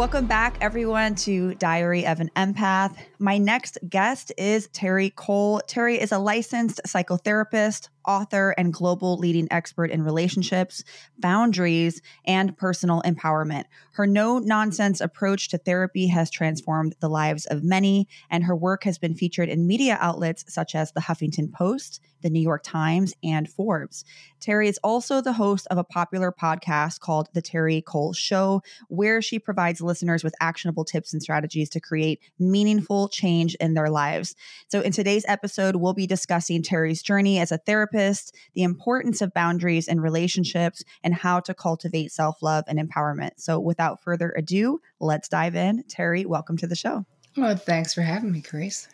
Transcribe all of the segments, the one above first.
Welcome back, everyone, to Diary of an Empath. My next guest is Terri Cole. Terri is a licensed psychotherapist, author, and global leading expert in relationships, boundaries, and personal empowerment. Her no nonsense approach to therapy has transformed the lives of many, and her work has been featured in media outlets such as the Huffington Post, the New York Times, and Forbes. Terri is also the host of a popular podcast called The Terri Cole Show, where she provides listeners with actionable tips and strategies to create meaningful change in their lives. So, in today's episode, we'll be discussing Terri's journey as a therapist, the importance of boundaries in relationships, and how to cultivate self love and empowerment. So, without further ado, let's dive in. Terri, welcome to the show. Well, thanks for having me, Grace.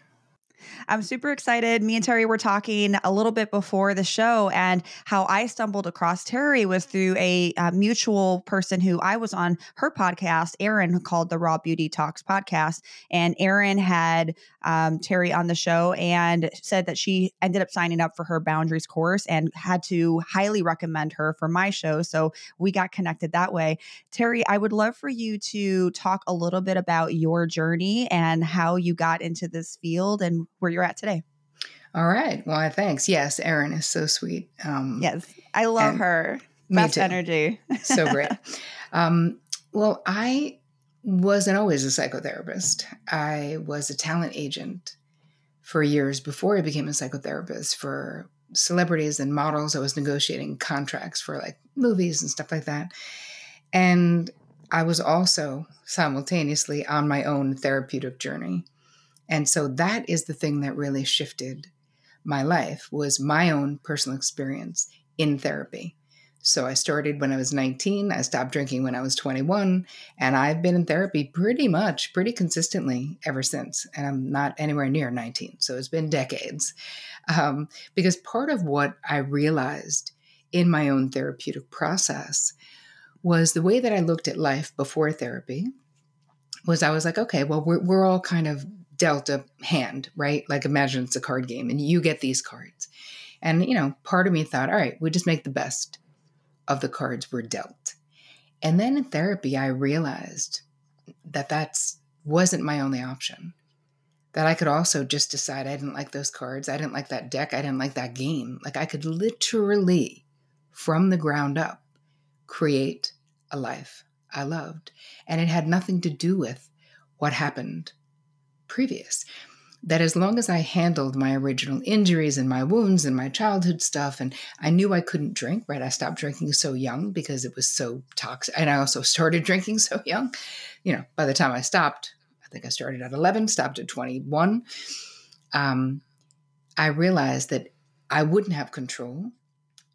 I'm super excited. Me and Terri were talking a little bit before the show, and how I stumbled across Terri was through a, a mutual person who I was on her podcast, Erin, called the Raw Beauty Talks podcast. And Erin had um, Terri on the show and said that she ended up signing up for her boundaries course and had to highly recommend her for my show. So we got connected that way. Terri, I would love for you to talk a little bit about your journey and how you got into this field and where you're at today. All right. Well, thanks. Yes, Erin is so sweet. Um, yes, I love her. Best energy. so great. Um, well, I wasn't always a psychotherapist. I was a talent agent for years before I became a psychotherapist for celebrities and models. I was negotiating contracts for like movies and stuff like that. And I was also simultaneously on my own therapeutic journey. And so that is the thing that really shifted my life was my own personal experience in therapy. So I started when I was 19, I stopped drinking when I was 21, and I've been in therapy pretty much pretty consistently ever since. And I'm not anywhere near 19. So it's been decades. Um, because part of what I realized in my own therapeutic process was the way that I looked at life before therapy was I was like, okay, well, we're, we're all kind of dealt a hand, right? Like imagine it's a card game and you get these cards. And, you know, part of me thought, all right, we just make the best of the cards we're dealt. And then in therapy, I realized that that wasn't my only option. That I could also just decide I didn't like those cards. I didn't like that deck. I didn't like that game. Like I could literally, from the ground up, create a life I loved. And it had nothing to do with what happened previous. That as long as I handled my original injuries and my wounds and my childhood stuff, and I knew I couldn't drink, right? I stopped drinking so young because it was so toxic. And I also started drinking so young. You know, by the time I stopped, I think I started at 11, stopped at 21. Um, I realized that I wouldn't have control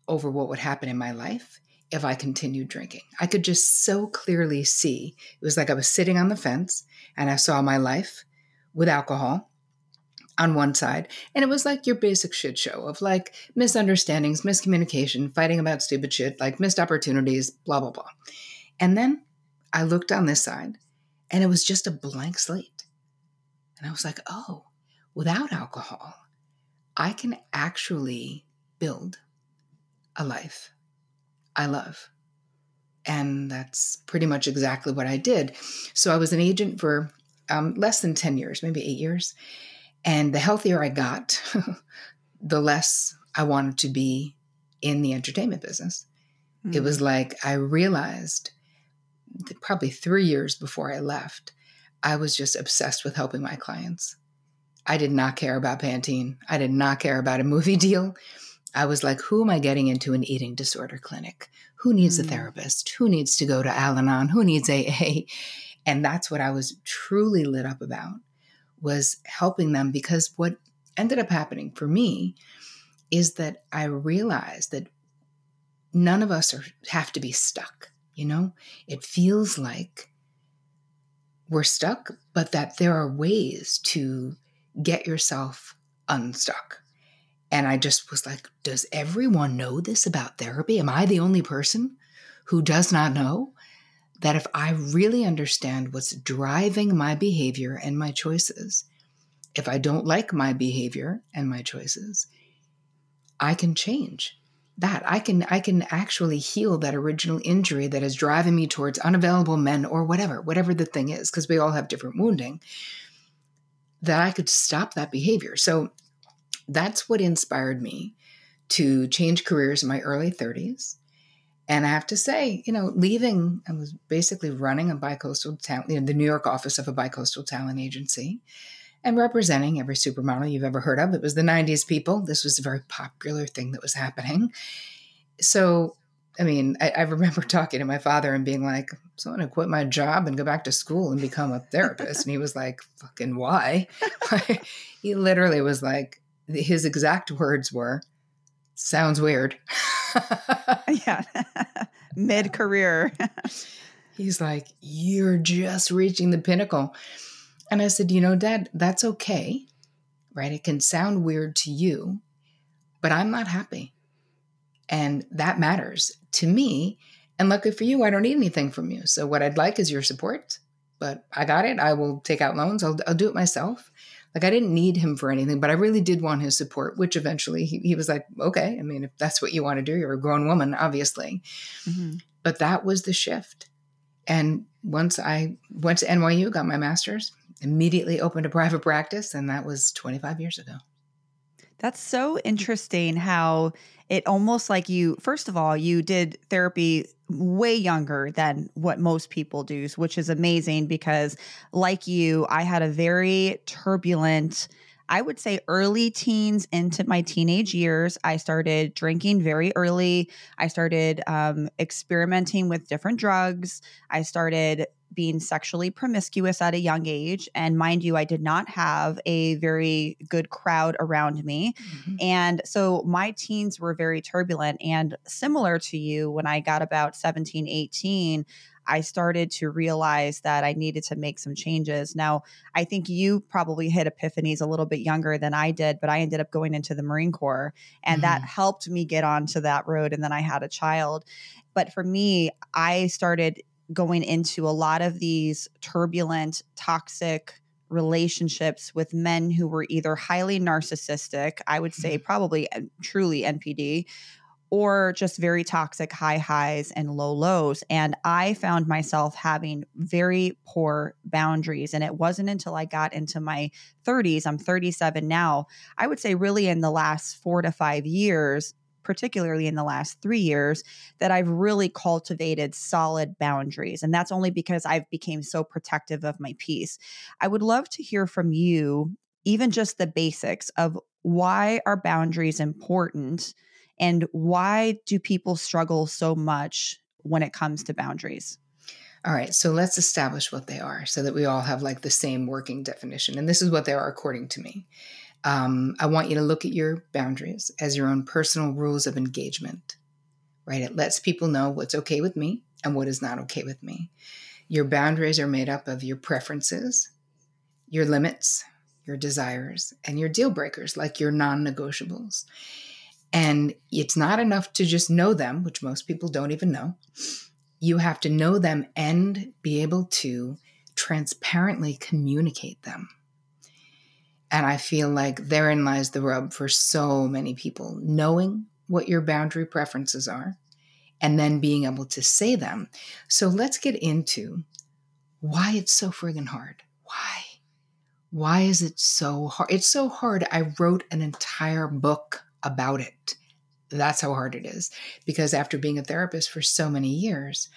over what would happen in my life if I continued drinking. I could just so clearly see. It was like I was sitting on the fence and I saw my life with alcohol on one side. And it was like your basic shit show of like misunderstandings, miscommunication, fighting about stupid shit, like missed opportunities, blah, blah, blah. And then I looked on this side and it was just a blank slate. And I was like, oh, without alcohol, I can actually build a life I love. And that's pretty much exactly what I did. So I was an agent for um, less than 10 years, maybe eight years. And the healthier I got, the less I wanted to be in the entertainment business. Mm-hmm. It was hmm. like I realized probably three years before I left, I was just obsessed with helping my clients. I did not care about Pantene. I did not care about a movie deal. I was like, who am I getting into an eating disorder clinic? Who needs mm. a therapist? Who needs to go to Al Anon? Who needs AA? And that's what I was truly lit up about was helping them because what ended up happening for me is that I realized that none of us are, have to be stuck, you know? It feels like we're stuck, but that there are ways to get yourself unstuck. And I just was like, does everyone know this about therapy? Am I the only person who does not know? That if I really understand what's driving my behavior and my choices, if I don't like my behavior and my choices, I can change that. I can i can actually heal that original injury that is driving me towards unavailable men or whatever whatever the thing is because we all have different wounding that i could stop that behavior. So that's what inspired me to change careers in my early 30s and I have to say, you know, leaving, I was basically running a bicoastal talent, you know, the New York office of a bicoastal talent agency and representing every supermodel you've ever heard of. It was the 90s people. This was a very popular thing that was happening. So, I mean, I, I remember talking to my father and being like, so I'm going to quit my job and go back to school and become a therapist. and he was like, fucking why? he literally was like, his exact words were, sounds weird. yeah. Mid career. He's like, You're just reaching the pinnacle. And I said, You know, Dad, that's okay. Right? It can sound weird to you, but I'm not happy. And that matters to me. And luckily for you, I don't need anything from you. So what I'd like is your support, but I got it. I will take out loans. I'll, I'll do it myself. Like I didn't need him for anything, but I really did want his support, which eventually he, he was like, okay, I mean, if that's what you want to do, you're a grown woman, obviously. Mm-hmm. But that was the shift. And once I went to NYU, got my master's, immediately opened a private practice, and that was 25 years ago. That's so interesting how it almost like you, first of all, you did therapy way younger than what most people do, which is amazing because, like you, I had a very turbulent, I would say early teens into my teenage years. I started drinking very early. I started um, experimenting with different drugs. I started being sexually promiscuous at a young age. And mind you, I did not have a very good crowd around me. Mm-hmm. And so my teens were very turbulent. And similar to you, when I got about 17, 18, I started to realize that I needed to make some changes. Now, I think you probably hit epiphanies a little bit younger than I did, but I ended up going into the Marine Corps and mm-hmm. that helped me get onto that road. And then I had a child. But for me, I started going into a lot of these turbulent, toxic relationships with men who were either highly narcissistic, I would say mm-hmm. probably truly NPD, or just very toxic high highs and low lows. And I found myself having very poor boundaries. And it wasn't until I got into my 30s, I'm 37 now, I would say really in the last four to five years, particularly in the last three years, that I've really cultivated solid boundaries. And that's only because I've became so protective of my peace. I would love to hear from you, even just the basics of why are boundaries important and why do people struggle so much when it comes to boundaries? All right, so let's establish what they are so that we all have like the same working definition. And this is what they are according to me. Um, I want you to look at your boundaries as your own personal rules of engagement, right? It lets people know what's okay with me and what is not okay with me. Your boundaries are made up of your preferences, your limits, your desires, and your deal breakers, like your non negotiables. And it's not enough to just know them, which most people don't even know. You have to know them and be able to transparently communicate them. And I feel like therein lies the rub for so many people knowing what your boundary preferences are and then being able to say them. So let's get into why it's so friggin' hard. Why? Why is it so hard? It's so hard. I wrote an entire book about it. That's how hard it is. Because after being a therapist for so many years,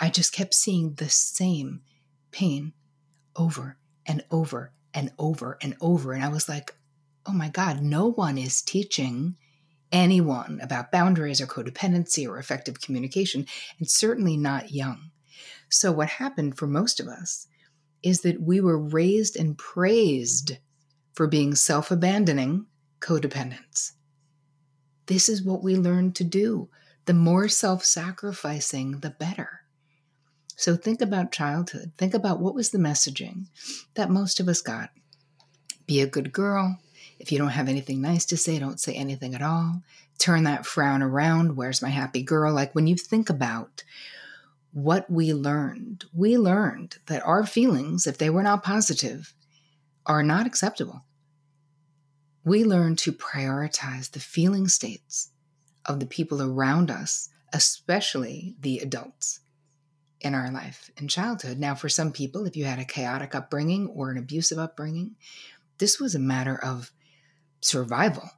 I just kept seeing the same pain over and over and over and over. And I was like, oh my God, no one is teaching anyone about boundaries or codependency or effective communication, and certainly not young. So, what happened for most of us is that we were raised and praised for being self abandoning codependents. This is what we learned to do. The more self sacrificing, the better. So think about childhood. Think about what was the messaging that most of us got. Be a good girl. If you don't have anything nice to say, don't say anything at all. Turn that frown around. Where's my happy girl? Like when you think about what we learned, we learned that our feelings, if they were not positive, are not acceptable. We learned to prioritize the feeling states of the people around us, especially the adults in our life in childhood. Now, for some people, if you had a chaotic upbringing or an abusive upbringing, this was a matter of survival,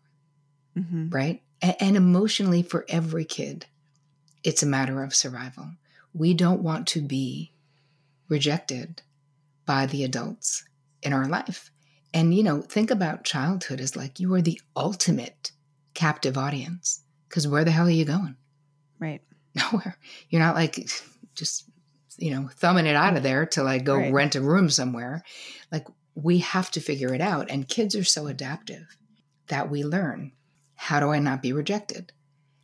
mm-hmm. right? And, and emotionally, for every kid, it's a matter of survival. We don't want to be rejected by the adults in our life. And, you know, think about childhood as like you are the ultimate captive audience because where the hell are you going? Right. Nowhere. You're not like just, you know, thumbing it out of there to like go right. rent a room somewhere. Like we have to figure it out. And kids are so adaptive that we learn how do I not be rejected?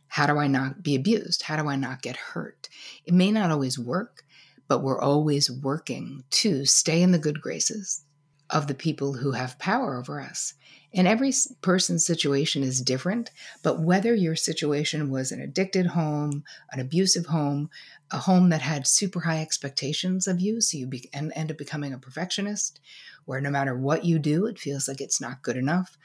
How do I not be abused? How do I not get hurt? It may not always work, but we're always working to stay in the good graces of the people who have power over us. And every person's situation is different, but whether your situation was an addicted home, an abusive home, a home that had super high expectations of you, so you be- and end up becoming a perfectionist, where no matter what you do, it feels like it's not good enough,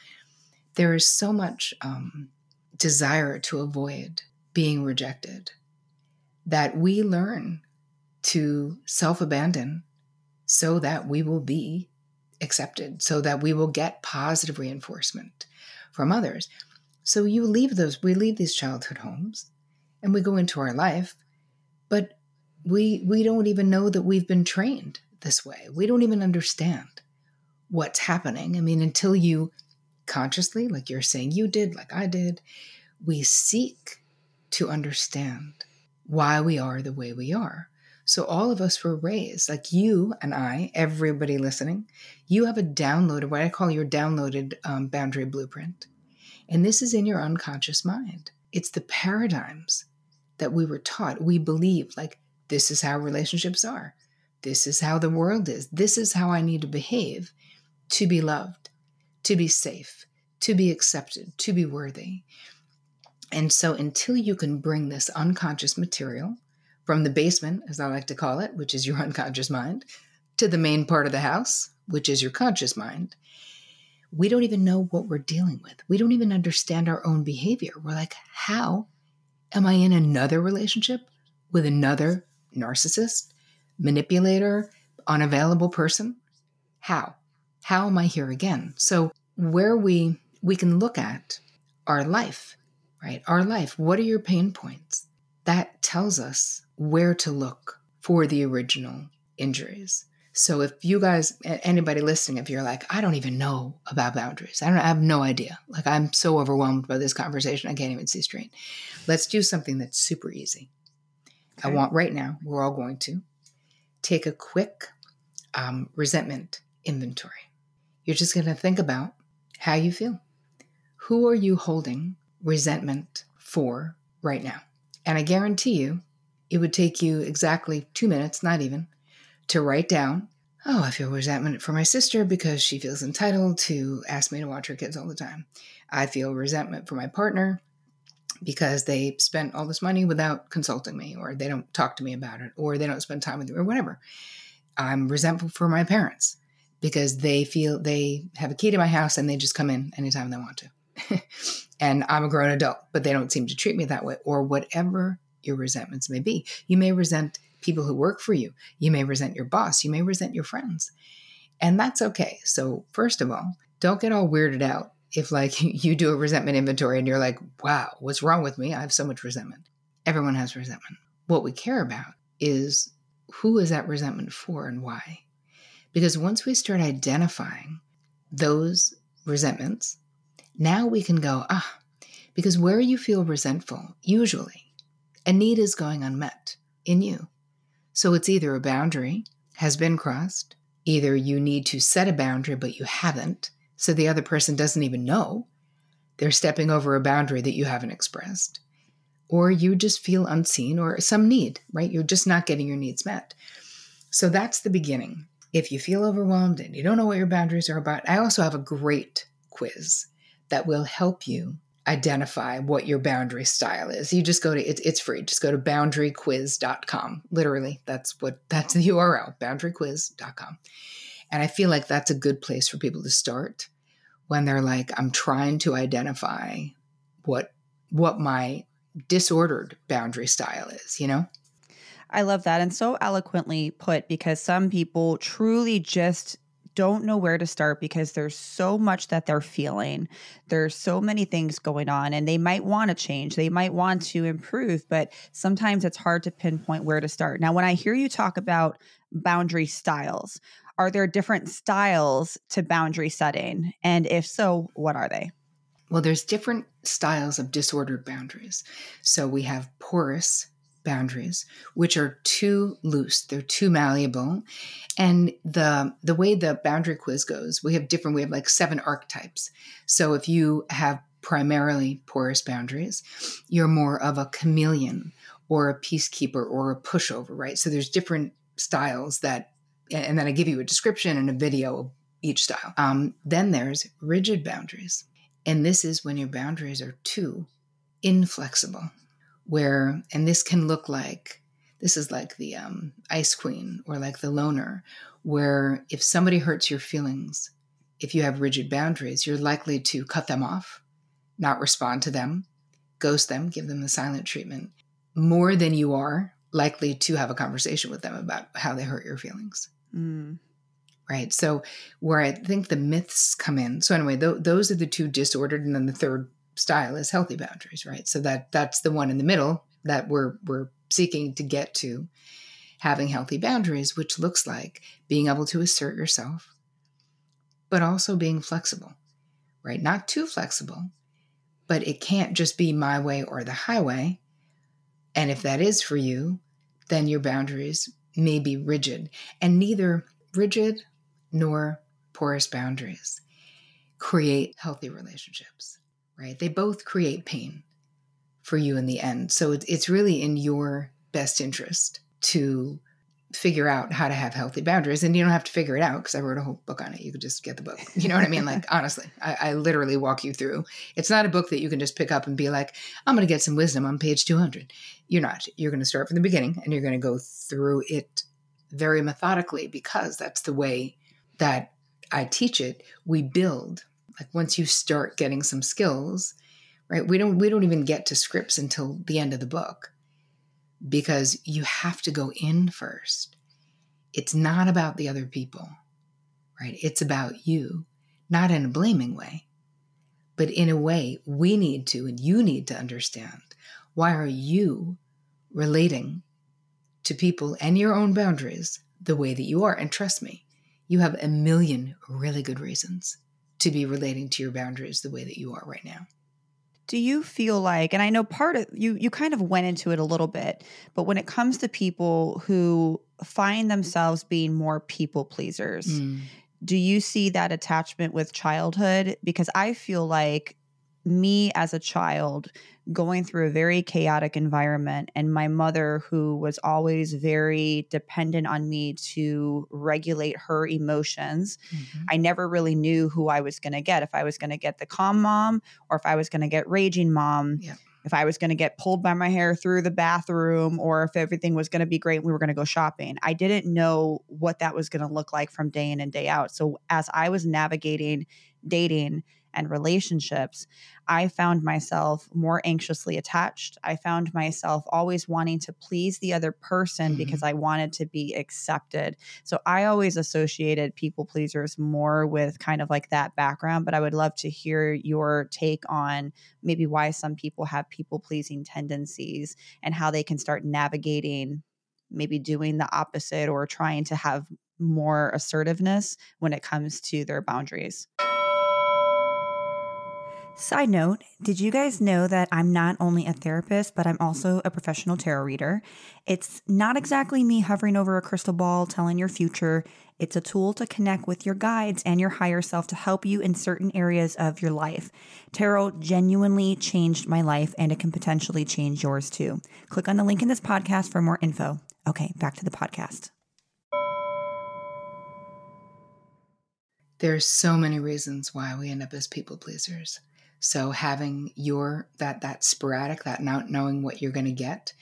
there is so much um, desire to avoid being rejected that we learn to self abandon so that we will be accepted, so that we will get positive reinforcement from others. So you leave those, we leave these childhood homes and we go into our life, but we we don't even know that we've been trained this way. We don't even understand what's happening. I mean, until you consciously, like you're saying you did, like I did, we seek to understand why we are the way we are. So all of us were raised, like you and I, everybody listening, you have a downloaded, what I call your downloaded um, boundary blueprint. And this is in your unconscious mind. It's the paradigms that we were taught. We believe, like, this is how relationships are. This is how the world is. This is how I need to behave to be loved, to be safe, to be accepted, to be worthy. And so, until you can bring this unconscious material from the basement, as I like to call it, which is your unconscious mind, to the main part of the house, which is your conscious mind, we don't even know what we're dealing with. We don't even understand our own behavior. We're like, how am I in another relationship with another narcissist, manipulator, unavailable person? How? How am I here again? So, where we we can look at our life, right? Our life. What are your pain points? That tells us where to look for the original injuries. So if you guys, anybody listening, if you're like, I don't even know about boundaries, I don't, I have no idea. Like I'm so overwhelmed by this conversation, I can't even see straight. Let's do something that's super easy. Okay. I want right now, we're all going to take a quick um, resentment inventory. You're just going to think about how you feel. Who are you holding resentment for right now? And I guarantee you, it would take you exactly two minutes, not even, to write down, oh, I feel resentment for my sister because she feels entitled to ask me to watch her kids all the time. I feel resentment for my partner because they spent all this money without consulting me, or they don't talk to me about it, or they don't spend time with me, or whatever. I'm resentful for my parents because they feel they have a key to my house and they just come in anytime they want to. and I'm a grown adult, but they don't seem to treat me that way, or whatever your resentments may be. You may resent people who work for you. You may resent your boss. You may resent your friends. And that's okay. So, first of all, don't get all weirded out if, like, you do a resentment inventory and you're like, wow, what's wrong with me? I have so much resentment. Everyone has resentment. What we care about is who is that resentment for and why? Because once we start identifying those resentments, now we can go, ah, because where you feel resentful, usually a need is going unmet in you. So it's either a boundary has been crossed, either you need to set a boundary, but you haven't, so the other person doesn't even know they're stepping over a boundary that you haven't expressed, or you just feel unseen or some need, right? You're just not getting your needs met. So that's the beginning. If you feel overwhelmed and you don't know what your boundaries are about, I also have a great quiz that will help you identify what your boundary style is. You just go to it's it's free. Just go to boundaryquiz.com. Literally, that's what that's the URL, boundaryquiz.com. And I feel like that's a good place for people to start when they're like I'm trying to identify what what my disordered boundary style is, you know? I love that and so eloquently put because some people truly just don't know where to start because there's so much that they're feeling. There's so many things going on, and they might want to change. They might want to improve, but sometimes it's hard to pinpoint where to start. Now, when I hear you talk about boundary styles, are there different styles to boundary setting? And if so, what are they? Well, there's different styles of disordered boundaries. So we have porous boundaries, which are too loose, they're too malleable. And the the way the boundary quiz goes, we have different, we have like seven archetypes. So if you have primarily porous boundaries, you're more of a chameleon or a peacekeeper or a pushover, right? So there's different styles that and then I give you a description and a video of each style. Um, then there's rigid boundaries. And this is when your boundaries are too inflexible where, and this can look like, this is like the um, ice queen or like the loner, where if somebody hurts your feelings, if you have rigid boundaries, you're likely to cut them off, not respond to them, ghost them, give them the silent treatment, more than you are likely to have a conversation with them about how they hurt your feelings. Mm. Right. So, where I think the myths come in. So, anyway, th- those are the two disordered. And then the third style is healthy boundaries, right? So that that's the one in the middle that we're we're seeking to get to having healthy boundaries, which looks like being able to assert yourself, but also being flexible, right? Not too flexible, but it can't just be my way or the highway. And if that is for you, then your boundaries may be rigid, and neither rigid nor porous boundaries create healthy relationships right? They both create pain for you in the end. So it's really in your best interest to figure out how to have healthy boundaries. And you don't have to figure it out because I wrote a whole book on it. You could just get the book. You know what I mean? Like, honestly, I, I, literally walk you through. It's not a book that you can just pick up and be like, I'm going to get some wisdom on page 200. You're not. You're going to start from the beginning and you're going to go through it very methodically because that's the way that I teach it. We build like once you start getting some skills right we don't we don't even get to scripts until the end of the book because you have to go in first. It's not about the other people right? It's about you not in a blaming way but in a way we need to and you need to understand why are you relating to people and your own boundaries the way that you are. And trust me you have a million really good reasons to be relating to your boundaries the way that you are right now. Do you feel like and I know part of you you kind of went into it a little bit, but when it comes to people who find themselves being more people pleasers, mm. do you see that attachment with childhood because I feel like me as a child going through a very chaotic environment and my mother who was always very dependent on me to regulate her emotions mm-hmm. i never really knew who i was going to get if i was going to get the calm mom or if i was going to get raging mom yeah. if i was going to get pulled by my hair through the bathroom or if everything was going to be great we were going to go shopping i didn't know what that was going to look like from day in and day out so as i was navigating dating and relationships, I found myself more anxiously attached. I found myself always wanting to please the other person mm-hmm. because I wanted to be accepted. So I always associated people pleasers more with kind of like that background, but I would love to hear your take on maybe why some people have people pleasing tendencies and how they can start navigating maybe doing the opposite or trying to have more assertiveness when it comes to their boundaries. Side note, did you guys know that I'm not only a therapist, but I'm also a professional tarot reader? It's not exactly me hovering over a crystal ball telling your future. It's a tool to connect with your guides and your higher self to help you in certain areas of your life. Tarot genuinely changed my life and it can potentially change yours too. Click on the link in this podcast for more info. Okay, back to the podcast. There's so many reasons why we end up as people pleasers. So having your that that sporadic, that not knowing what you're going to get,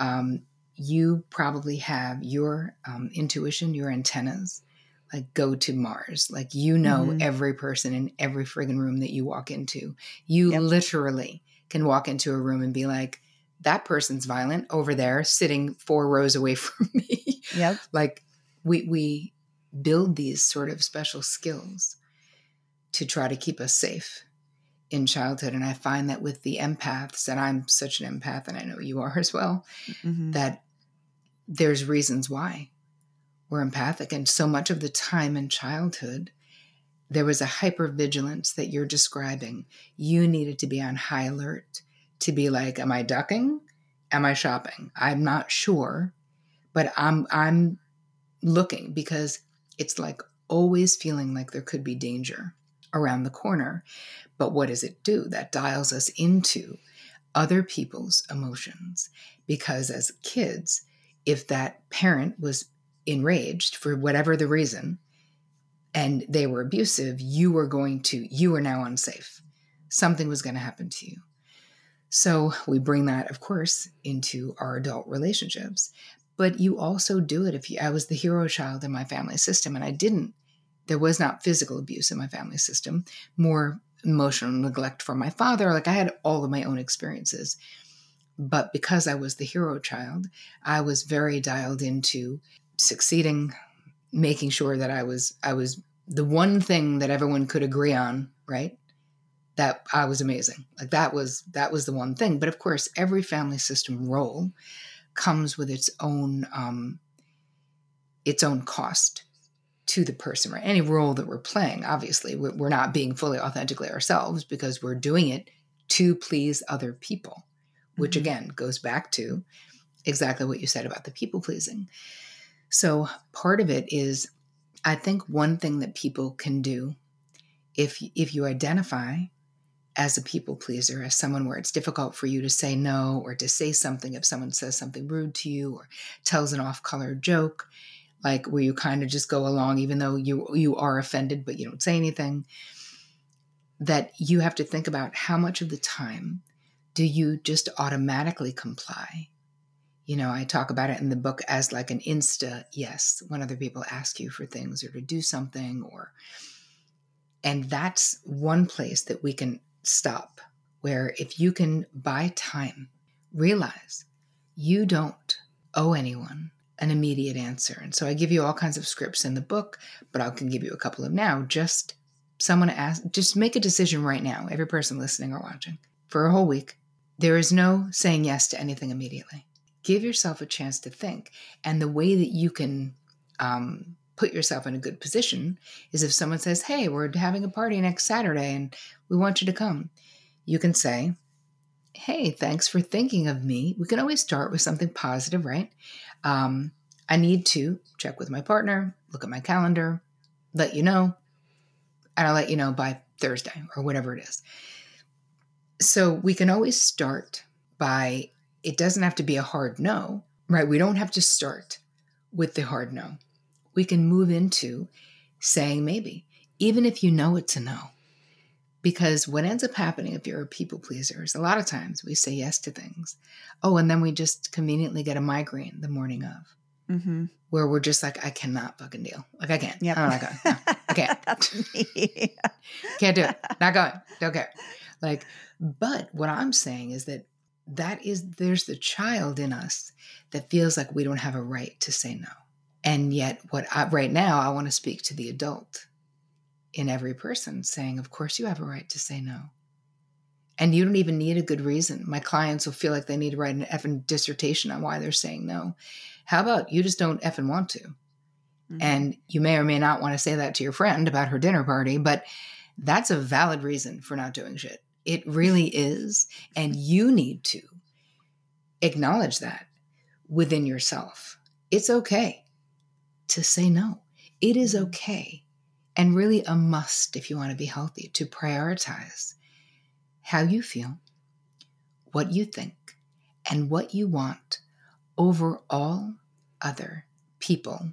um, you probably have your um, intuition, your antennas, like go to Mars. Like you know mm-hmm. every person in every friggin' room that you walk into. You yep. literally can walk into a room and be like, that person's violent over there, sitting four rows away from me. Yep. like we we build these sort of special skills to try to keep us safe in childhood. And I find that with the empaths, and I'm such an empath, and I know you are as well, Mhm. that there's reasons why we're empathic. And so much of the time in childhood, there was a hypervigilance that you're describing. You needed to be on high alert to be like, Am I ducking? Am I shopping? I'm not sure, but I'm I'm looking because it's like always feeling like there could be danger around the corner. But what does it do? That dials us into other people's emotions. Because as kids, if that parent was enraged for whatever the reason and they were abusive, you were going to, you were now unsafe. Something was going to happen to you. So we bring that, of course, into our adult relationships. But you also do it if you, I was the hero child in my family system and I didn't, there was not physical abuse in my family system, more emotional neglect from my father. Like I had all of my own experiences. But because I was the hero child, I was very dialed into succeeding, making sure that I was I was the one thing that everyone could agree on, right? That I was amazing. Like that was that was the one thing. But of course, every family system role comes with its own um, its own cost to the person, or Any role that we're playing, obviously, we're not being fully authentically ourselves because we're doing it to please other people, which Mhm. again goes back to exactly what you said about the people pleasing. So part of it is, I think one thing that people can do if if you identify as a people pleaser, as someone where it's difficult for you to say no or to say something if someone says something rude to you or tells an off-color joke, like where you kind of just go along even though you you are offended but you don't say anything, that you have to think about how much of the time do you just automatically comply? You know, I talk about it in the book as like an insta yes when other people ask you for things or to do something or and that's one place that we can stop where if you can buy time realize you don't owe anyone an immediate answer. And so i give you all kinds of scripts in the book but i can give you a couple of now. Just someone ask just make a decision right now every person listening or watching for a whole week. There is no saying yes to anything immediately. Give yourself a chance to think. And the way that you can um, put yourself in a good position is if someone says, Hey, we're having a party next Saturday and we want you to come, you can say, Hey, thanks for thinking of me. We can always start with something positive, right? Um, I need to check with my partner, look at my calendar, let you know, and I'll let you know by Thursday or whatever it is. So we can always start by, it doesn't have to be a hard no, right? We don't have to start with the hard no we can move into saying maybe, even if you know it's a no. Because what ends up happening if you're a people pleaser is a lot of times we say yes to things. Oh, and then we just conveniently get a migraine the morning of, Mhm. where we're just like, I cannot fucking deal. Like, I can't. Yep. I'm not going. No, I can't. That's me. Can't do it. Not going. Don't care. Like, but what I'm saying is that that is, there's the child in us that feels like we don't have a right to say no. And yet, what I, right now, I want to speak to the adult in every person saying, Of course, you have a right to say no. And you don't even need a good reason. My clients will feel like they need to write an effing dissertation on why they're saying no. How about you just don't effing want to? Mhm. And you may or may not want to say that to your friend about her dinner party, but that's a valid reason for not doing shit. It really is. And you need to acknowledge that within yourself. It's okay to say no. It is okay and really a must if you want to be healthy to prioritize how you feel, what you think, and what you want over all other people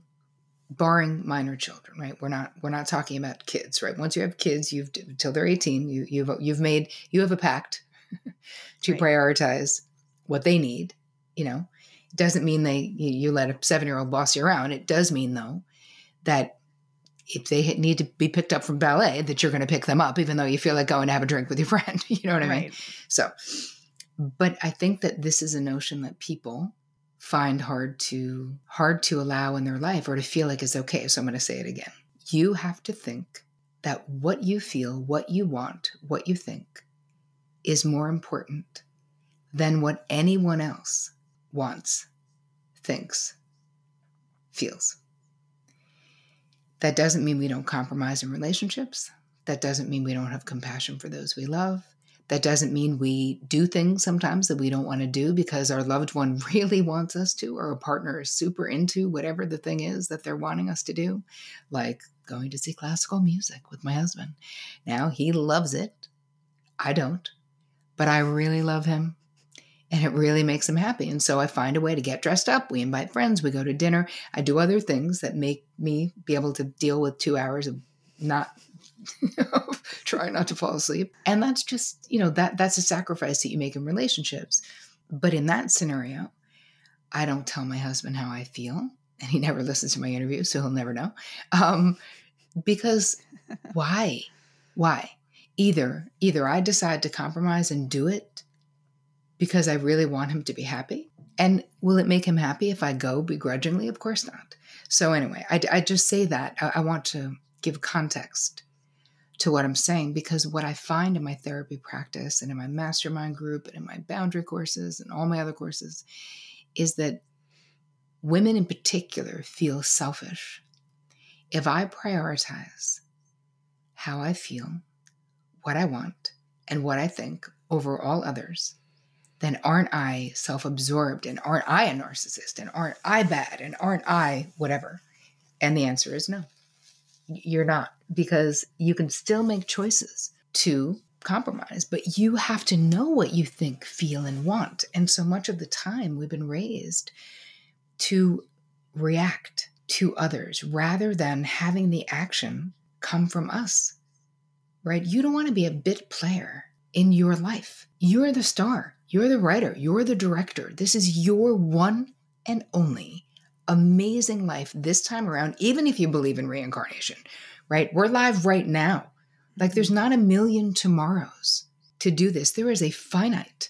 barring minor children right? We're not we're not talking about kids right? Once you have kids you've until they're 18 you you've you've made you have a pact to Right. prioritize what they need you know? It doesn't mean they you, you let a seven year old boss you around. It does mean though that if they need to be picked up from ballet, that you're going to pick them up, even though you feel like going to have a drink with your friend. You know what I right. mean? So, but I think that this is a notion that people find hard to hard to allow in their life or to feel like is okay. So I'm going to say it again. You have to think that what you feel, what you want, what you think is more important than what anyone else wants, thinks, feels. That doesn't mean we don't compromise in relationships. That doesn't mean we don't have compassion for those we love. That doesn't mean we do things sometimes that we don't want to do because our loved one really wants us to, or a partner is super into whatever the thing is that they're wanting us to do, like going to see classical music with my husband. Now, he loves it. I don't, but I really love him and it really makes him happy. And so I find a way to get dressed up. We invite friends, we go to dinner. I do other things that make me be able to deal with two hours of not trying not to fall asleep. And that's just, you know, that that's a sacrifice that you make in relationships. But in that scenario, I don't tell my husband how I feel, and he never listens to my interview, so he'll never know. Um, because why? Why? Either either I decide to compromise and do it because I really want him to be happy. And will it make him happy if I go begrudgingly? Of course not. So, anyway, I, I just say that. I, I want to give context to what I'm saying because what I find in my therapy practice and in my mastermind group and in my boundary courses and all my other courses is that women in particular feel selfish. If I prioritize how I feel, what I want, and what I think over all others, then aren't I self absorbed and aren't I a narcissist and aren't I bad and aren't I whatever? And the answer is no you're not because you can still make choices to compromise, but you have to know what you think, feel, and want. And so much of the time, we've been raised to react to others rather than having the action come from us, right? You don't want to be a bit player in your life. You're the star, you're the writer, you're the director. This is your one and only amazing life this time around, even if you believe in reincarnation, right? We're live right now. Like there's not a million tomorrows to do this. There is a finite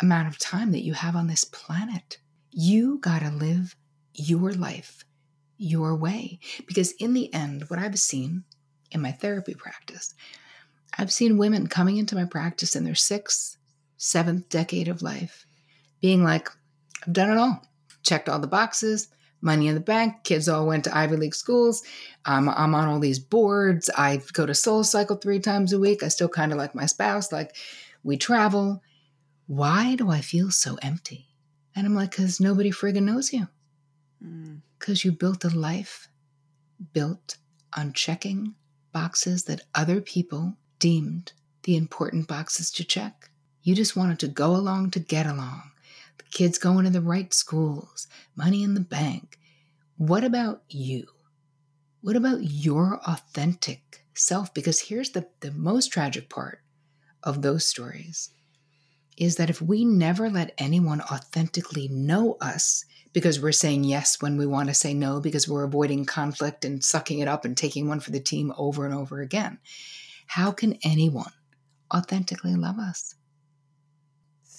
amount of time that you have on this planet. You got to live your life your way. Because in the end, what I've seen in my therapy practice, I've seen women coming into my practice in their sixth, seventh decade of life being like, I've done it all, checked all the boxes, money in the bank. Kids all went to Ivy League schools. Um, I'm on all these boards. I go to Soul Cycle three times a week. I still kind of like my spouse. Like we travel. Why do I feel so empty? And I'm like, because nobody friggin' knows you. Because mm. you built a life built on checking boxes that other people deemed the important boxes to check. You just wanted to go along to get along The kids going to the right schools, money in the bank. What about you? What about your authentic self? Because here's the, the most tragic part of those stories is that if we never let anyone authentically know us, because we're saying yes when we want to say no, because we're avoiding conflict and sucking it up and taking one for the team over and over again, how can anyone authentically love us?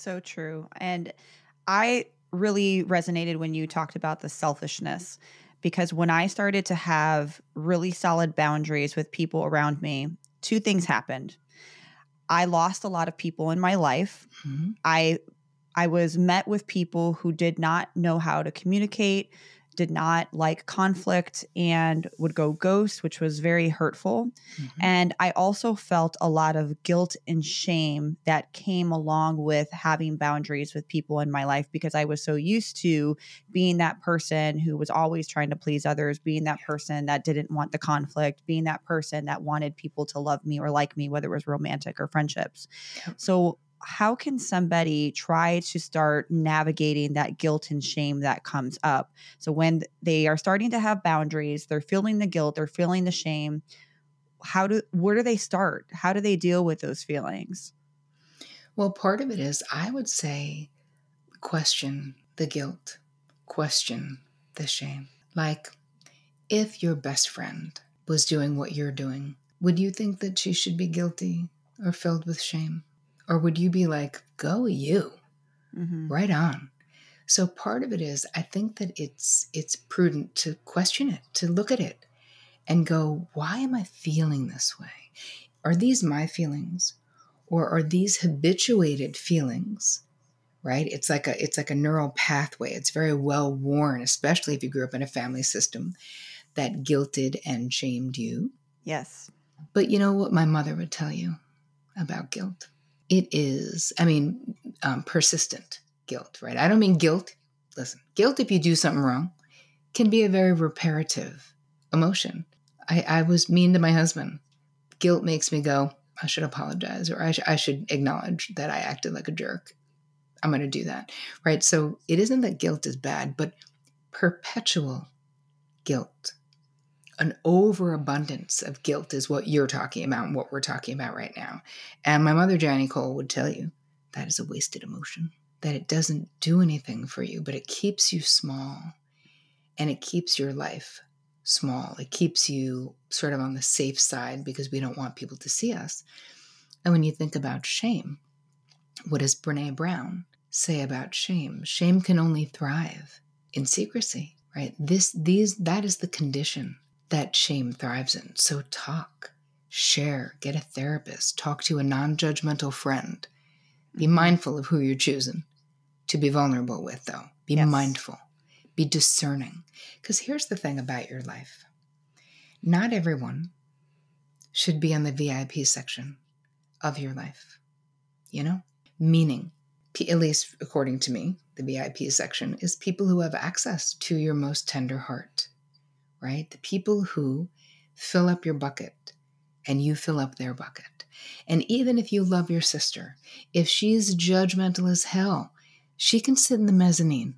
So true. And I really resonated when you talked about the selfishness because when I started to have really solid boundaries with people around me, two things happened. I lost a lot of people in my life. Mm-hmm. I I was met with people who did not know how to communicate, did not like conflict and would go ghost, which was very hurtful. Mm-hmm. And I also felt a lot of guilt and shame that came along with having boundaries with people in my life because I was so used to being that person who was always trying to please others, being that person that didn't want the conflict, being that person that wanted people to love me or like me, whether it was romantic or friendships. So how can somebody try to start navigating that guilt and shame that comes up? So when they are starting to have boundaries, they're feeling the guilt, they're feeling the shame. How do where do they start? How do they deal with those feelings? Well, part of it is I would say question the guilt, question the shame. Like if your best friend was doing what you're doing, would you think that she should be guilty or filled with shame? Or would you be like, go you, mm-hmm. right on? So part of it is I think that it's it's prudent to question it, to look at it and go, why am I feeling this way? Are these my feelings? Or are these habituated feelings? Right? It's like a it's like a neural pathway. It's very well worn, especially if you grew up in a family system that guilted and shamed you. Yes. But you know what my mother would tell you about guilt? It is, I mean, um, persistent guilt, right? I don't mean guilt. Listen, guilt if you do something wrong can be a very reparative emotion. I, I was mean to my husband. Guilt makes me go, I should apologize or I, sh- I should acknowledge that I acted like a jerk. I'm going to do that, right? So it isn't that guilt is bad, but perpetual guilt, an overabundance of guilt is what you're talking about and what we're talking about right now. And my mother, Janie Cole, would tell you that is a wasted emotion that it doesn't do anything for you, but it keeps you small and it keeps your life small. It keeps you sort of on the safe side because we don't want people to see us. And when you think about shame, what does Brene Brown say about shame? Shame can only thrive in secrecy, right? This these that is the condition that shame thrives in. So talk, share, get a therapist, talk to a non-judgmental friend. Be mm-hmm. mindful of who you're choosing to be vulnerable with, though. Be yes. mindful, be discerning. Because here's the thing about your life not everyone should be in the VIP section of your life, you know? Meaning, at least according to me, the VIP section is people who have access to your most tender heart, right? The people who fill up your bucket and you fill up their bucket. And even if you love your sister, if she's judgmental as hell, she can sit in the mezzanine.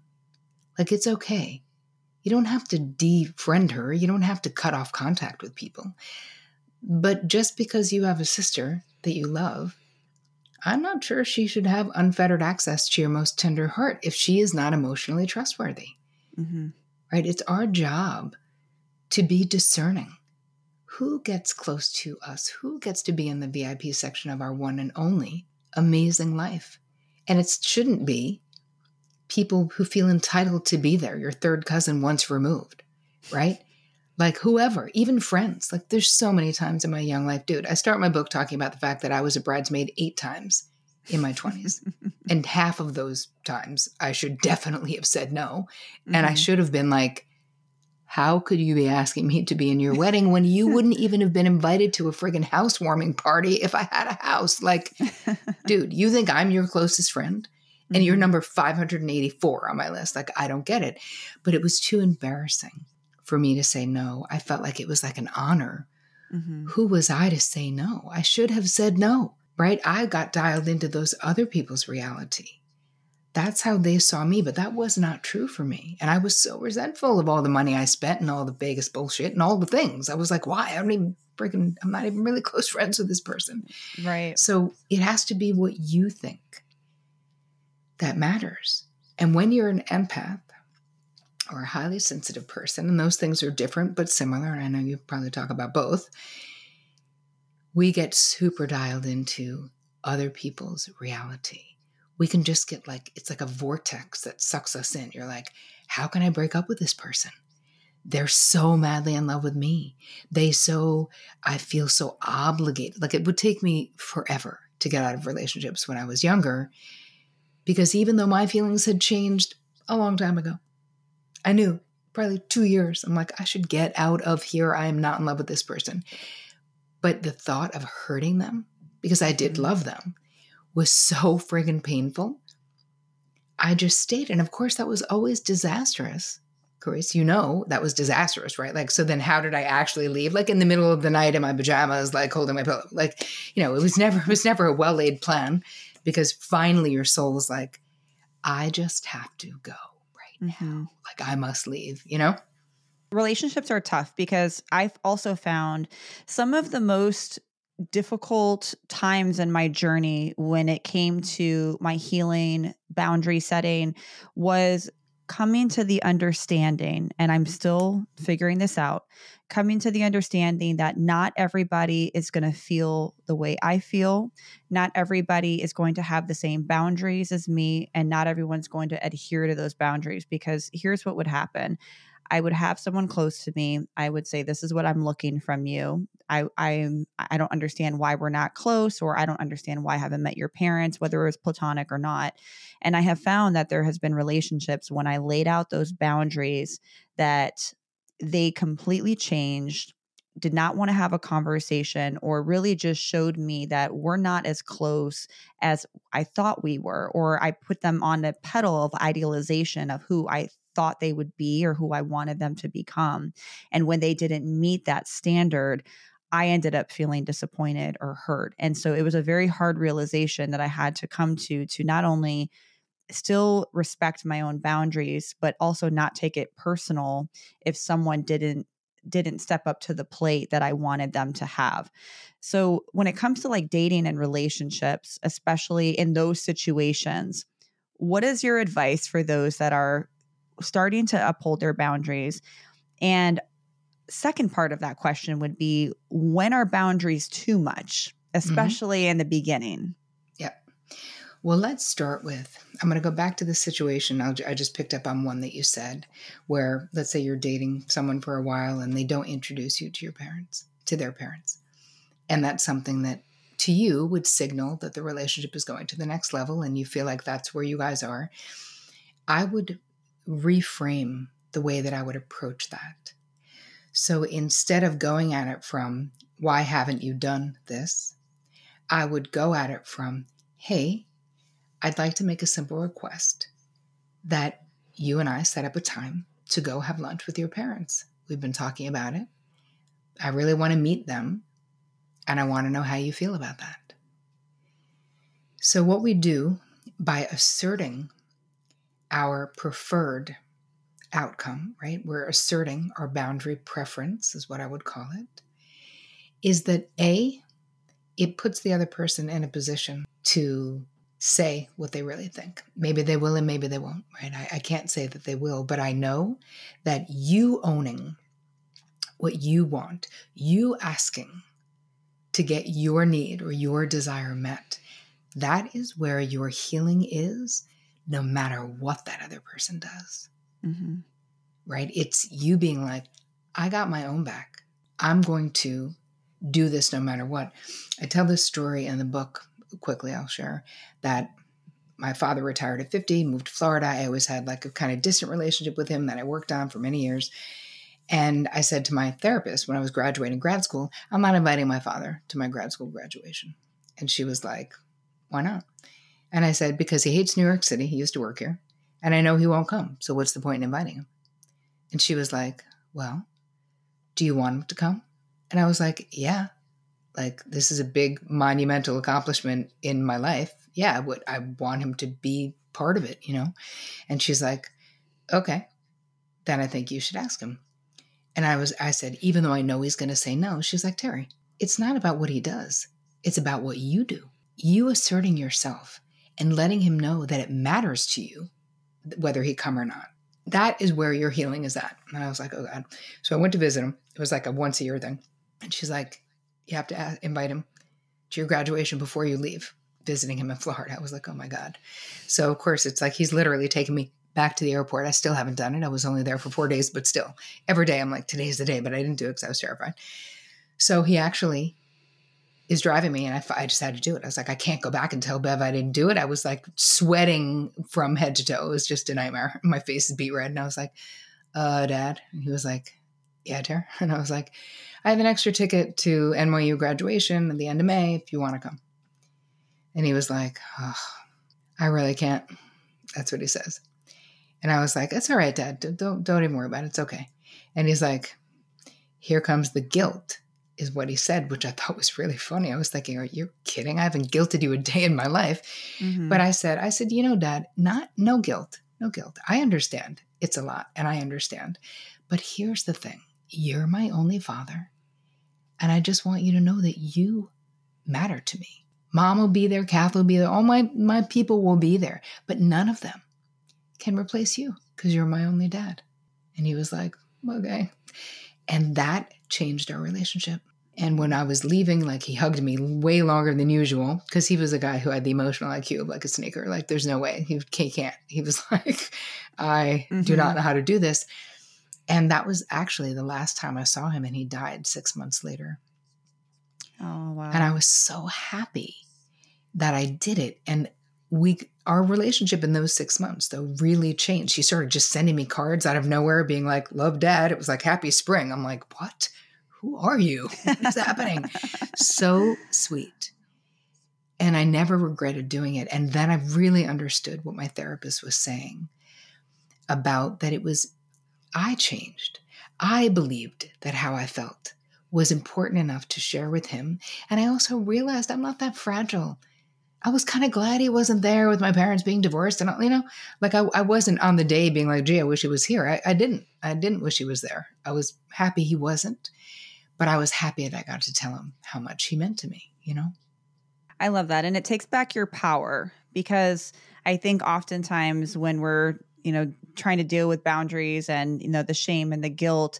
Like it's okay. You don't have to defriend her, you don't have to cut off contact with people. But just because you have a sister that you love, I'm not sure she should have unfettered access to your most tender heart if she is not emotionally trustworthy. Mm-hmm. Right? It's our job to be discerning. Who gets close to us? Who gets to be in the VIP section of our one and only amazing life? And it shouldn't be people who feel entitled to be there, your third cousin once removed, right? Like whoever, even friends. Like there's so many times in my young life, dude. I start my book talking about the fact that I was a bridesmaid eight times in my 20s. and half of those times I should definitely have said no. Mm-hmm. And I mm-hmm. should have been like, how could you be asking me to be in your wedding when you wouldn't even have been invited to a friggin' housewarming party if I had a house? Like, dude, you think I'm your closest friend? and mm-hmm. you're number 584 on my list. Like, I don't get it. But it was too embarrassing for me to say no. I felt like it was like an honor. Mm-hmm. Who was I to say no? I should have said no, right? I got dialed into those other people's reality. That's how they saw me, but that was not true for me. And I was so resentful of all the money I spent and all the Vegas bullshit and all the things. I was like, why? I don't even freaking, I'm not even really close friends with this person. Right. So it has to be what you think that matters. And when you're an empath or a highly sensitive person, and those things are different but similar, and I know you probably talk about both, we get super dialed into other people's reality. We can just get like, it's like a vortex that sucks us in. You're like, how can I break up with this person? They're so madly in love with me. They so, I feel so obligated. Like it would take me forever to get out of relationships when I was younger because even though my feelings had changed a long time ago, I knew probably two years. I'm like, I should get out of here. I am not in love with this person. But the thought of hurting them, because I did mm-hmm. love them, was so friggin' painful. I just stayed. And of course, that was always disastrous. Grace, you know that was disastrous, right? Like, so then how did I actually leave? Like in the middle of the night in my pajamas, like holding my pillow. Like, you know, it was never, it was never a well laid plan because finally your soul is like, I just have to go right mm-hmm. now. Like I must leave, you know? Relationships are tough because I've also found some of the most difficult times in my journey when it came to my healing boundary setting was coming to the understanding, and I'm still figuring this out, coming to the understanding that not everybody is going to feel the way I feel. Not everybody is going to have the same boundaries as me, and not everyone's going to adhere to those boundaries because here's what would happen. I would have someone close to me. I would say, "This is what I'm looking from you. I I'm I don't understand why we're not close, or I don't understand why I haven't met your parents, whether it was platonic or not." And I have found that there has been relationships when I laid out those boundaries that they completely changed did not want to have a conversation or really just showed me that we're not as close as I thought we were, or I put them on a pedal of idealization of who I thought they would be or who I wanted them to become. And when they didn't meet that standard, I ended up feeling disappointed or hurt. And so it was a very hard realization that I had to come to to not only still respect my own boundaries but also not take it personal if someone didn't didn't step up to the plate that I wanted them to have. So when it comes to like dating and relationships, especially in those situations, what is your advice for those that are starting to uphold their boundaries. And second part of that question would be when are boundaries too much, mm-hmm. especially mm-hmm. in the beginning? Yep. Well, let's start with I'm going to go back to the situation. I'll, i just picked up on one that you said, where let's say you're dating someone for a while and they don't introduce you to your parents, to their parents. And that's something that to you would signal that the relationship is going to the next level and you feel like that's where you guys are. I would reframe the way that I would approach that. So instead of going at it from, why haven't you done this? I would go at it from, hey, I'd like to make a simple request that you and I set up a time to go have lunch with your parents. We've been talking about it. I really want to meet them, and I want to know how you feel about that. So, what we do by asserting our preferred outcome, right? We're asserting our boundary preference, is what I would call it, is that A, it puts the other person in a position to say what they really think. Maybe they will and maybe they won't, right? I, I can't say that they will, but I know that you owning what you want, you asking to get your need or your desire met, that is where your healing is no matter what that other person does. Mm-hmm. Right? It's you being like, I got my own back. I'm going to do this no matter what. I tell this story in the book quickly, I'll share that my father retired at 50, moved to Florida. I always had like a kind of distant relationship with him that I worked on for many years. And I said to my therapist when I was graduating grad school, I'm not inviting my father to my grad school graduation. And she was like, Why not? And I said, because he hates New York City. He used to work here. And I know he won't come. So what's the point in inviting him? And she was like, well, do you want him to come? And I was like, yeah. Like, this is a big monumental accomplishment in my life. Yeah, I would, I want him to be part of it, you know? And she's like, okay, then I think you should ask him. And I was, I said, even though I know he's going to say no, she's like, Terri, it's not about what he does. It's about what you do. You asserting yourself and letting him know that it matters to you whether he come or not. That is where your healing is at. And I was like, oh God. So I went to visit him. It was like a once a year thing. And she's like, you have to ask, invite him to your graduation before you leave, visiting him in Florida. I was like, oh my God. So of course, it's like he's literally taking me back to the airport. I still haven't done it. I was only there for four days, but still, every day I'm like, today's the day, but I didn't do it because I was terrified. So he actually is driving me and I, I just had to do it. I was like, I can't go back and tell Bev I didn't do it. I was like sweating from head to toe. It was just a nightmare. My face is beat red. And I was like, uh, dad. And he was like, yeah, dear. And I was like, I have an extra ticket to NYU graduation at the end of May if you want to come. And he was like, oh, I really can't. That's what he says. And I was like, that's all right, dad. Don't, don't even worry about it. It's okay. And he's like, here comes the guilt is what he said, which I thought was really funny. I was thinking, are you kidding? I haven't guilted you a day in my life. Mm-hmm. But I said, I said, you know, dad, not no guilt, no guilt. I understand it's a lot and I understand. But here's the thing you're my only father. And I just want you to know that you matter to me. Mom will be there, Kath will be there, all my, my people will be there, but none of them can replace you. because you're my only dad. And he was like, okay. And that changed our relationship. And when I was leaving, like he hugged me way longer than usual because he was a guy who had the emotional IQ of like a sneaker. Like there's no way he, he can't. He was like, I mm-hmm. do not know how to do this. And that was actually the last time I saw him, and he died six months later. Oh wow! And I was so happy that I did it. And we, our relationship in those six months, though, really changed. He started just sending me cards out of nowhere, being like, "Love, Dad." It was like Happy Spring. I'm like, what? who are you? What's happening? So sweet. And I never regretted doing it. And then I really understood what my therapist was saying about that it was, I changed. I believed that how I felt was important enough to share with him. And I also realized I'm not that fragile. I was kind of glad he wasn't there with my parents being divorced. And, uh, you know, like I, I wasn't on the day being like, gee, I wish he was here. I, I didn't. I didn't wish he was there. I was happy he wasn't. But I was happy that I got to tell him how much he meant to me, you know? I love that. And it takes back your power because I think oftentimes when we're, you know, trying to deal with boundaries and, you know, the shame and the guilt,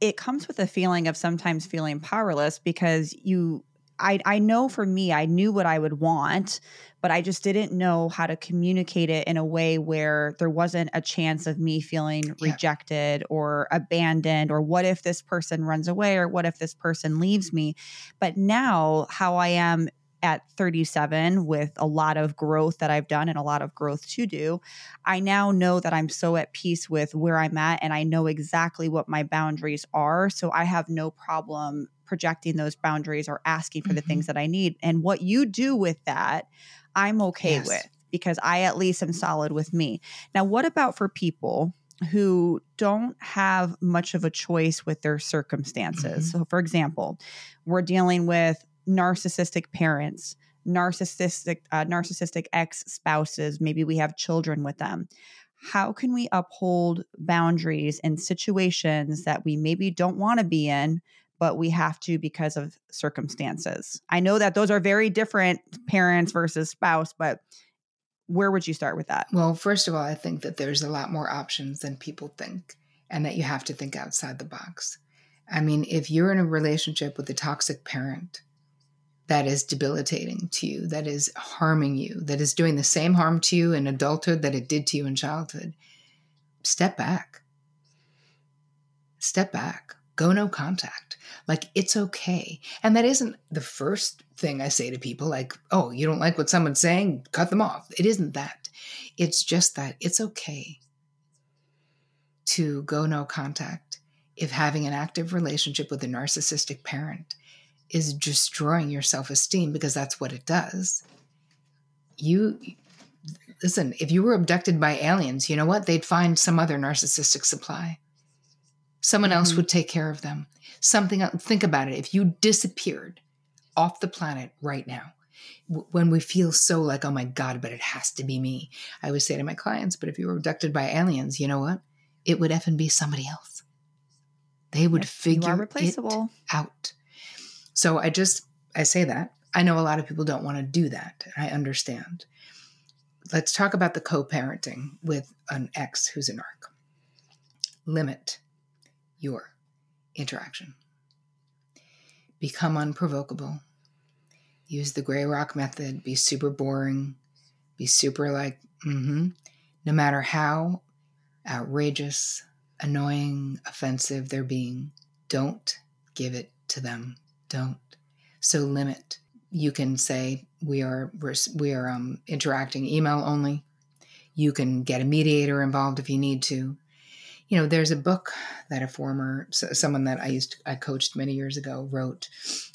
it comes with a feeling of sometimes feeling powerless because you I I know for me I knew what I would want, but I just didn't know how to communicate it in a way where there wasn't a chance of me feeling yeah. rejected or abandoned or what if this person runs away or what if this person leaves me. But now, how I am at 37 with a lot of growth that I've done and a lot of growth to do, I now know that I'm so at peace with where I'm at and I know exactly what my boundaries are. So I have no problem projecting those boundaries or asking for mm-hmm. the things mm-hmm. that I need. And what you do with that, I'm okay yes. with because I at least am solid with me. Now, what about for people who don't have much of a choice with their circumstances? Mm-hmm. So, for example, we're dealing with narcissistic parents, narcissistic uh, narcissistic ex spouses. Maybe we have children with them. How can we uphold boundaries in situations that we maybe don't want to be in, but we have to because of circumstances. I know that those are very different parents versus spouse, but where would you start with that? Well, first of all, I think that there's a lot more options than people think and that you have to think outside the box. I mean, if you're in a relationship with a toxic parent that is debilitating to you, that is harming you, that is doing the same harm to you in adulthood that it did to you in childhood, step back. Step back go no contact. Like it's okay. And that isn't the first thing I say to people, like, oh, you don't like what someone's saying, cut them off. It isn't that. It's just that it's okay to go no contact if having an active relationship with a narcissistic parent is destroying your self esteem because that's what it does. You listen, if you were abducted by aliens, you know what? They'd find some other narcissistic supply. Someone else mm-hmm. would take care of them. Something else, think about it. If you disappeared off the planet right now, when we feel so like, oh my God, but it has to be me. I always say to my clients, but if you were abducted by aliens, you know what? It would effing be somebody else. They would yes, figure it out. So I just, I say that. I know a lot of people don't want to do that. I understand. Let's talk about the co parenting with an ex who's a narc. Limit your interaction. Become unprovocable. Use the gray rock method. Be super boring. Be super like, mm-hmm. No matter how outrageous, annoying, offensive they're being, don't give it to them. Don't. So limit. You can say we are we are um, interacting email only. You can get a mediator involved if you need to you know, there's a book that a former someone that I used to, I coached many years ago wrote,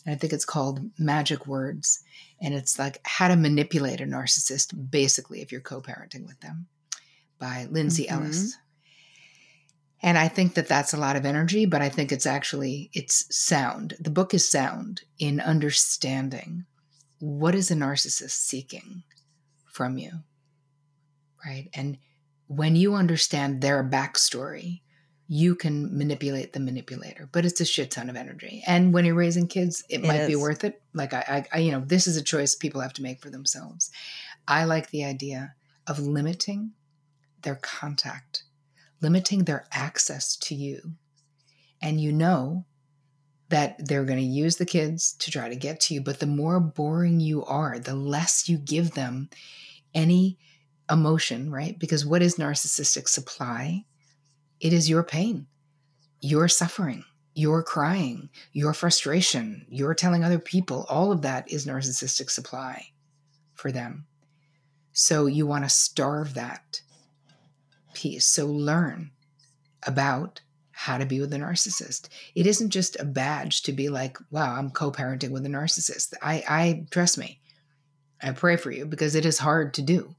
and I think it's called Magic Words, and it's like how to manipulate a narcissist, basically, if you're co-parenting with them, by Lindsay mm-hmm. Ellis. And I think that that's a lot of energy, but I think it's actually it's sound. The book is sound in understanding what is a narcissist seeking from you, right? And when you understand their backstory, you can manipulate the manipulator, but it's a shit ton of energy. And when you're raising kids, it, it might is. be worth it. Like I, I, I, you know, this is a choice people have to make for themselves. I like the idea of limiting their contact limiting their access to you. And you know that they're going to use the kids to try to get to you. But the more boring you are, the less you give them any emotion, right? Because what is narcissistic supply? It is your pain, your suffering, your crying, your frustration, your telling other people. All of that is narcissistic supply for them. So you want to starve that piece. So learn about how to be with a narcissist. It isn't just a badge to be like, wow, I'm co-parenting with a narcissist. I, I trust me. I pray for you because it is hard to do.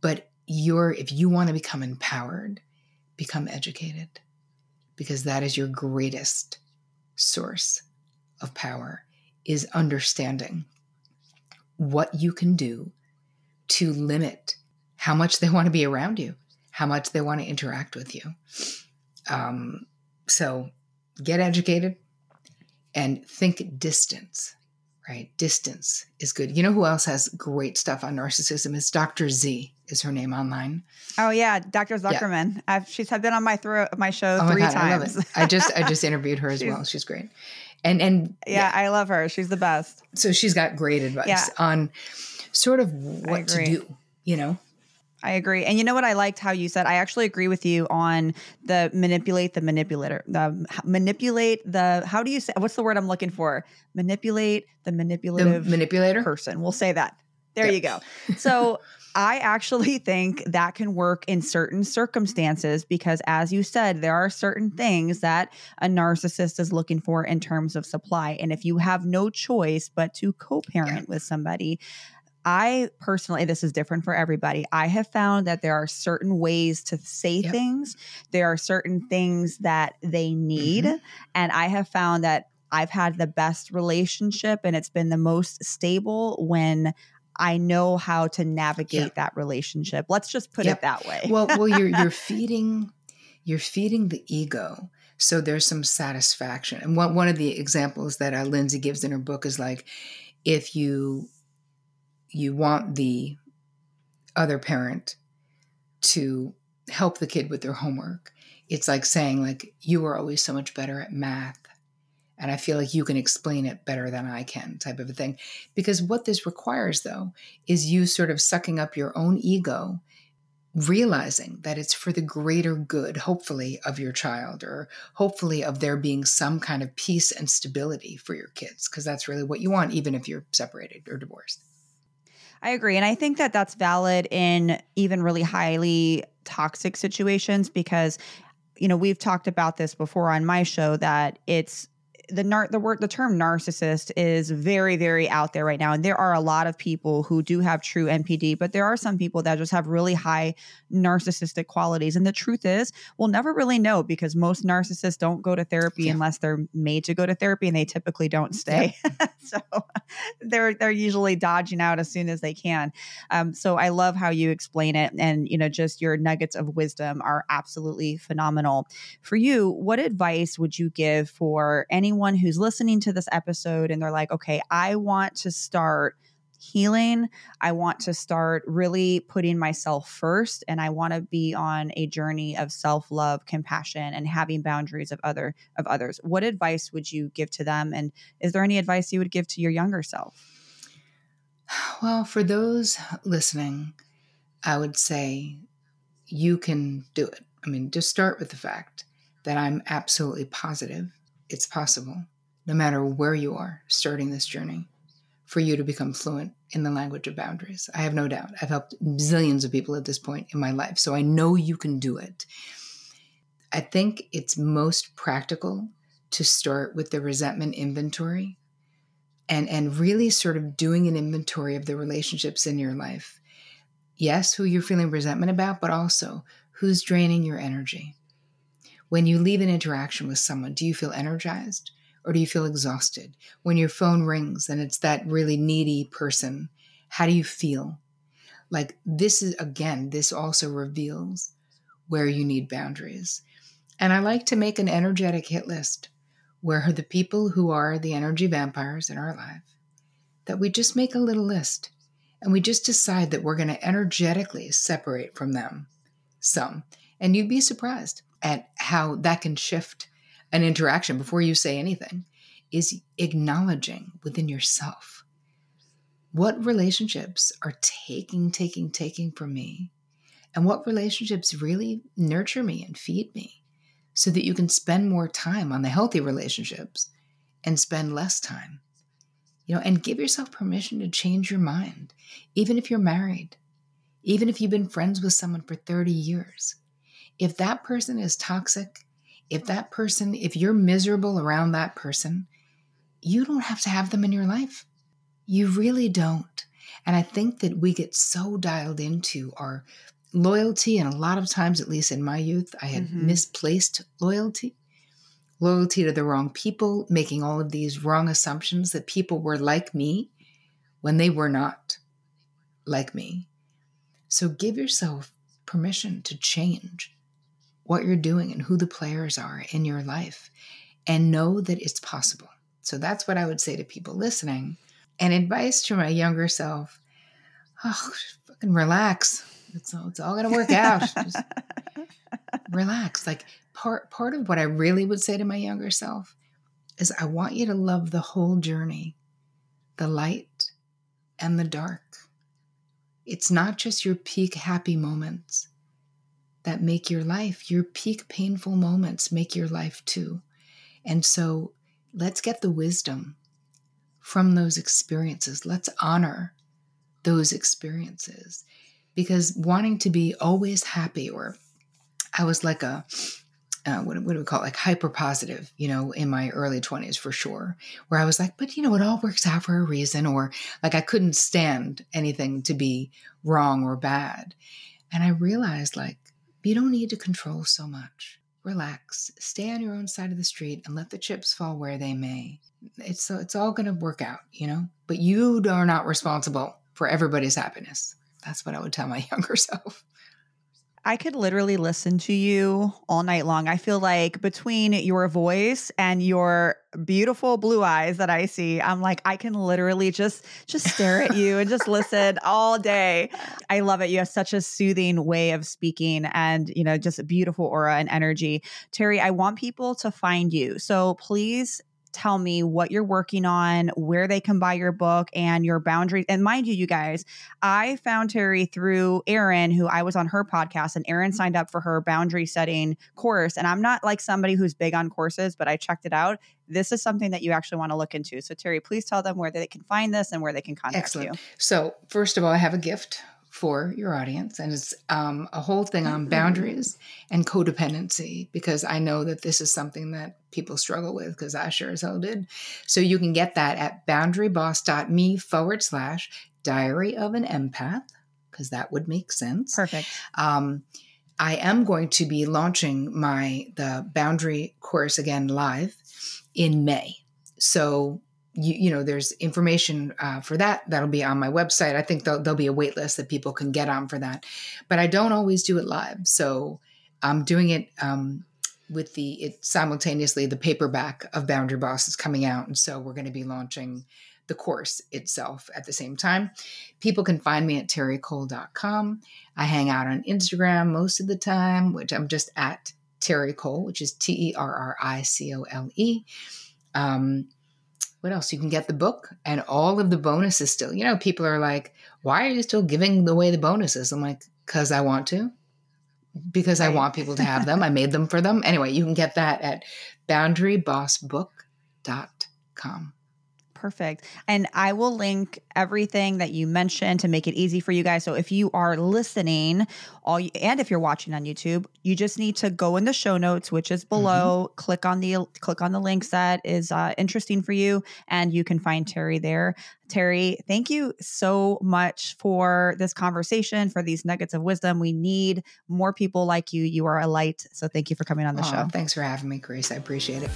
But you're if you want to become empowered, become educated because that is your greatest source of power is understanding what you can do to limit how much they want to be around you, how much they want to interact with you. Um, so get educated and think distance, right? Distance is good. You know who else has great stuff on narcissism? Is Dr. Z is her name online. Oh yeah, Dr. Zuckerman. Yeah. I've, she's been on my through my show oh my three God, times. I, I, just I just interviewed her as well. She's great. And and yeah, yeah, I love her. She's the best. So she's got great advice yeah. on sort of what to do, you know? I agree. And you know what I liked how you said I actually agree with you on the manipulate the manipulator. The manipulate the how do you say what's the word I'm looking for? Manipulate the manipulative the manipulator person. We'll say that. There yep. you go. So I actually think that can work in certain circumstances because, as you said, there are certain things that a narcissist is looking for in terms of supply. And if you have no choice but to co parent yeah. with somebody, I personally, this is different for everybody. I have found that there are certain ways to say yep. things, there are certain things that they need. Mm-hmm. And I have found that I've had the best relationship and it's been the most stable when I know how to navigate that relationship. Let's just put yep. it that way. well, well, you're you're feeding you're feeding the ego. So there's some satisfaction. And one one of the examples that uh, Lindsay gives in her book is like if you you want the other parent to help the kid with their homework, it's like saying like you are always so much better at math and I feel like you can explain it better than I can, type of a thing. Because what this requires, though, is you sort of sucking up your own ego, realizing that it's for the greater good, hopefully, of your child, or hopefully of there being some kind of peace and stability for your kids, because that's really what you want, even if you're separated or divorced. I agree. And I think that that's valid in even really highly toxic situations because you know we've talked about this before on my show that it's the nar- the word the term narcissist is very very out there right now and there are a lot of people who do have true NPD but there are some people that just have really high narcissistic qualities and the truth is we'll never really know because most narcissists don't go to therapy yeah. unless they're made to go to therapy and they typically don't stay yeah. so they're they're usually dodging out as soon as they can um, so I love how you explain it and you know just your nuggets of wisdom are absolutely phenomenal for you what advice would you give for anyone anyone who's listening to this episode and they're like, okay, I want to start healing. I want to start really putting myself first and I want to be on a journey of self-love, compassion and having boundaries of other of others. What advice would you give to them and is there any advice you would give to your younger self? Well, for those listening, I would say you can do it. I mean, just start with the fact that I'm absolutely positive it's possible, no matter where you are starting this journey, for you to become fluent in the language of boundaries. I have no doubt. I've helped zillions of people at this point in my life, so I know you can do it. I think it's most practical to start with the resentment inventory and and really sort of doing an inventory of the relationships in your life. Yes, who you're feeling resentment about, but also who's draining your energy. When you leave an interaction with someone, do you feel energized or do you feel exhausted? When your phone rings and it's that really needy person, how do you feel? Like this is, again, this also reveals where you need boundaries. And I like to make an energetic hit list where the people who are the energy vampires in our life, that we just make a little list and we just decide that we're going to energetically separate from them some And you'd be surprised at how that can shift an interaction before you say anything, is acknowledging within yourself what relationships are taking, taking, taking from me, and what relationships really nurture me and feed me so that you can spend more time on the healthy relationships and spend less time. You know, and give yourself permission to change your mind, even if you're married, even if you've been friends with someone for 30 years. If that person is toxic, if that person, if you're miserable around that person, you don't have to have them in your life. You really don't. And I think that we get so dialed into our loyalty, and a lot of times, at least in my youth, I had mm-hmm. misplaced loyalty loyalty to the wrong people, making all of these wrong assumptions that people were like me when they were not like me. So give yourself permission to change what you're doing and who the players are in your life and know that it's possible. So that's what I would say to people listening. And advice to my younger self oh, fucking relax. It's all, it's all going to work out. Just relax. Like part part of what I really would say to my younger self is I want you to love the whole journey, the light and the dark. It's not just your peak happy moments that make your life, your peak painful moments make your life too. And so let's get the wisdom from those experiences. Let's honor those experiences because wanting to be always happy or I was like a uh, what, what do we call it? like hyper positive, you know, in my early 20s for sure, where I was like, but you know, it all works out for a reason, or like I couldn't stand anything to be wrong or bad. And I realized like, you don't need to control so much. Relax, stay on your own side of the street and let the chips fall where they may. It's, uh, it's all going to work out, you know, but you are not responsible for everybody's happiness. That's what I would tell my younger self. I could literally listen to you all night long. I feel like between your voice and your beautiful blue eyes that I see, I'm like I can literally just just stare at you and just listen all day. I love it. You have such a soothing way of speaking and, you know, just a beautiful aura and energy. Terri, I want people to find you. So please tell me what you're working on, where they can buy your book, and your boundaries. And mind you, you guys, I found Terri through Erin, who I was on her podcast, and Erin signed up for her boundary setting course. And I'm not like somebody who's big on courses, but I checked it out. This is something that you actually want to look into. So, Terri, please tell them where they can find this and where they can contact Excellent. you. So, first of all, I have a gift for your audience. And it's um, a whole thing on boundaries and codependency, because I know that this is something that people struggle with, because I sure as hell did. So you can get that at boundaryboss.me forward slash diary of an empath, because that would make sense. Perfect. Um, I am going to be launching my the boundary course again live in May. So you, you know there's information uh, for that that'll be on my website. I think there'll, there'll be a wait list that people can get on for that. But i don't always do it live. So i'm doing it um, with the it simultaneously the paperback of boundary boss is coming out. And so we're going to be launching the course itself at the same time. People can find me at terricole.com. i hang out on instagram most of the time which i'm just at terri cole which is t-e-r-r-i-c-o-l-e um, what else? You can get the book and all of the bonuses still. You know, people are like, why are you still giving away the bonuses? I'm like, because I want to, because right. I want people to have them. I made them for them. Anyway, you can get that at boundarybossbook.com. Perfect. And I will link everything that you mentioned to make it easy for you guys. So if you are listening, all you, and if you're watching on YouTube, you just need to go in the show notes, which is below. Mm-hmm. Click on the click on the links that is uh, interesting for you, and you can find Terri there. Terri, thank you so much for this conversation, for these nuggets of wisdom. We need more people like you. You are a light. So thank you for coming on the show. Thanks for having me, Grace. I appreciate it.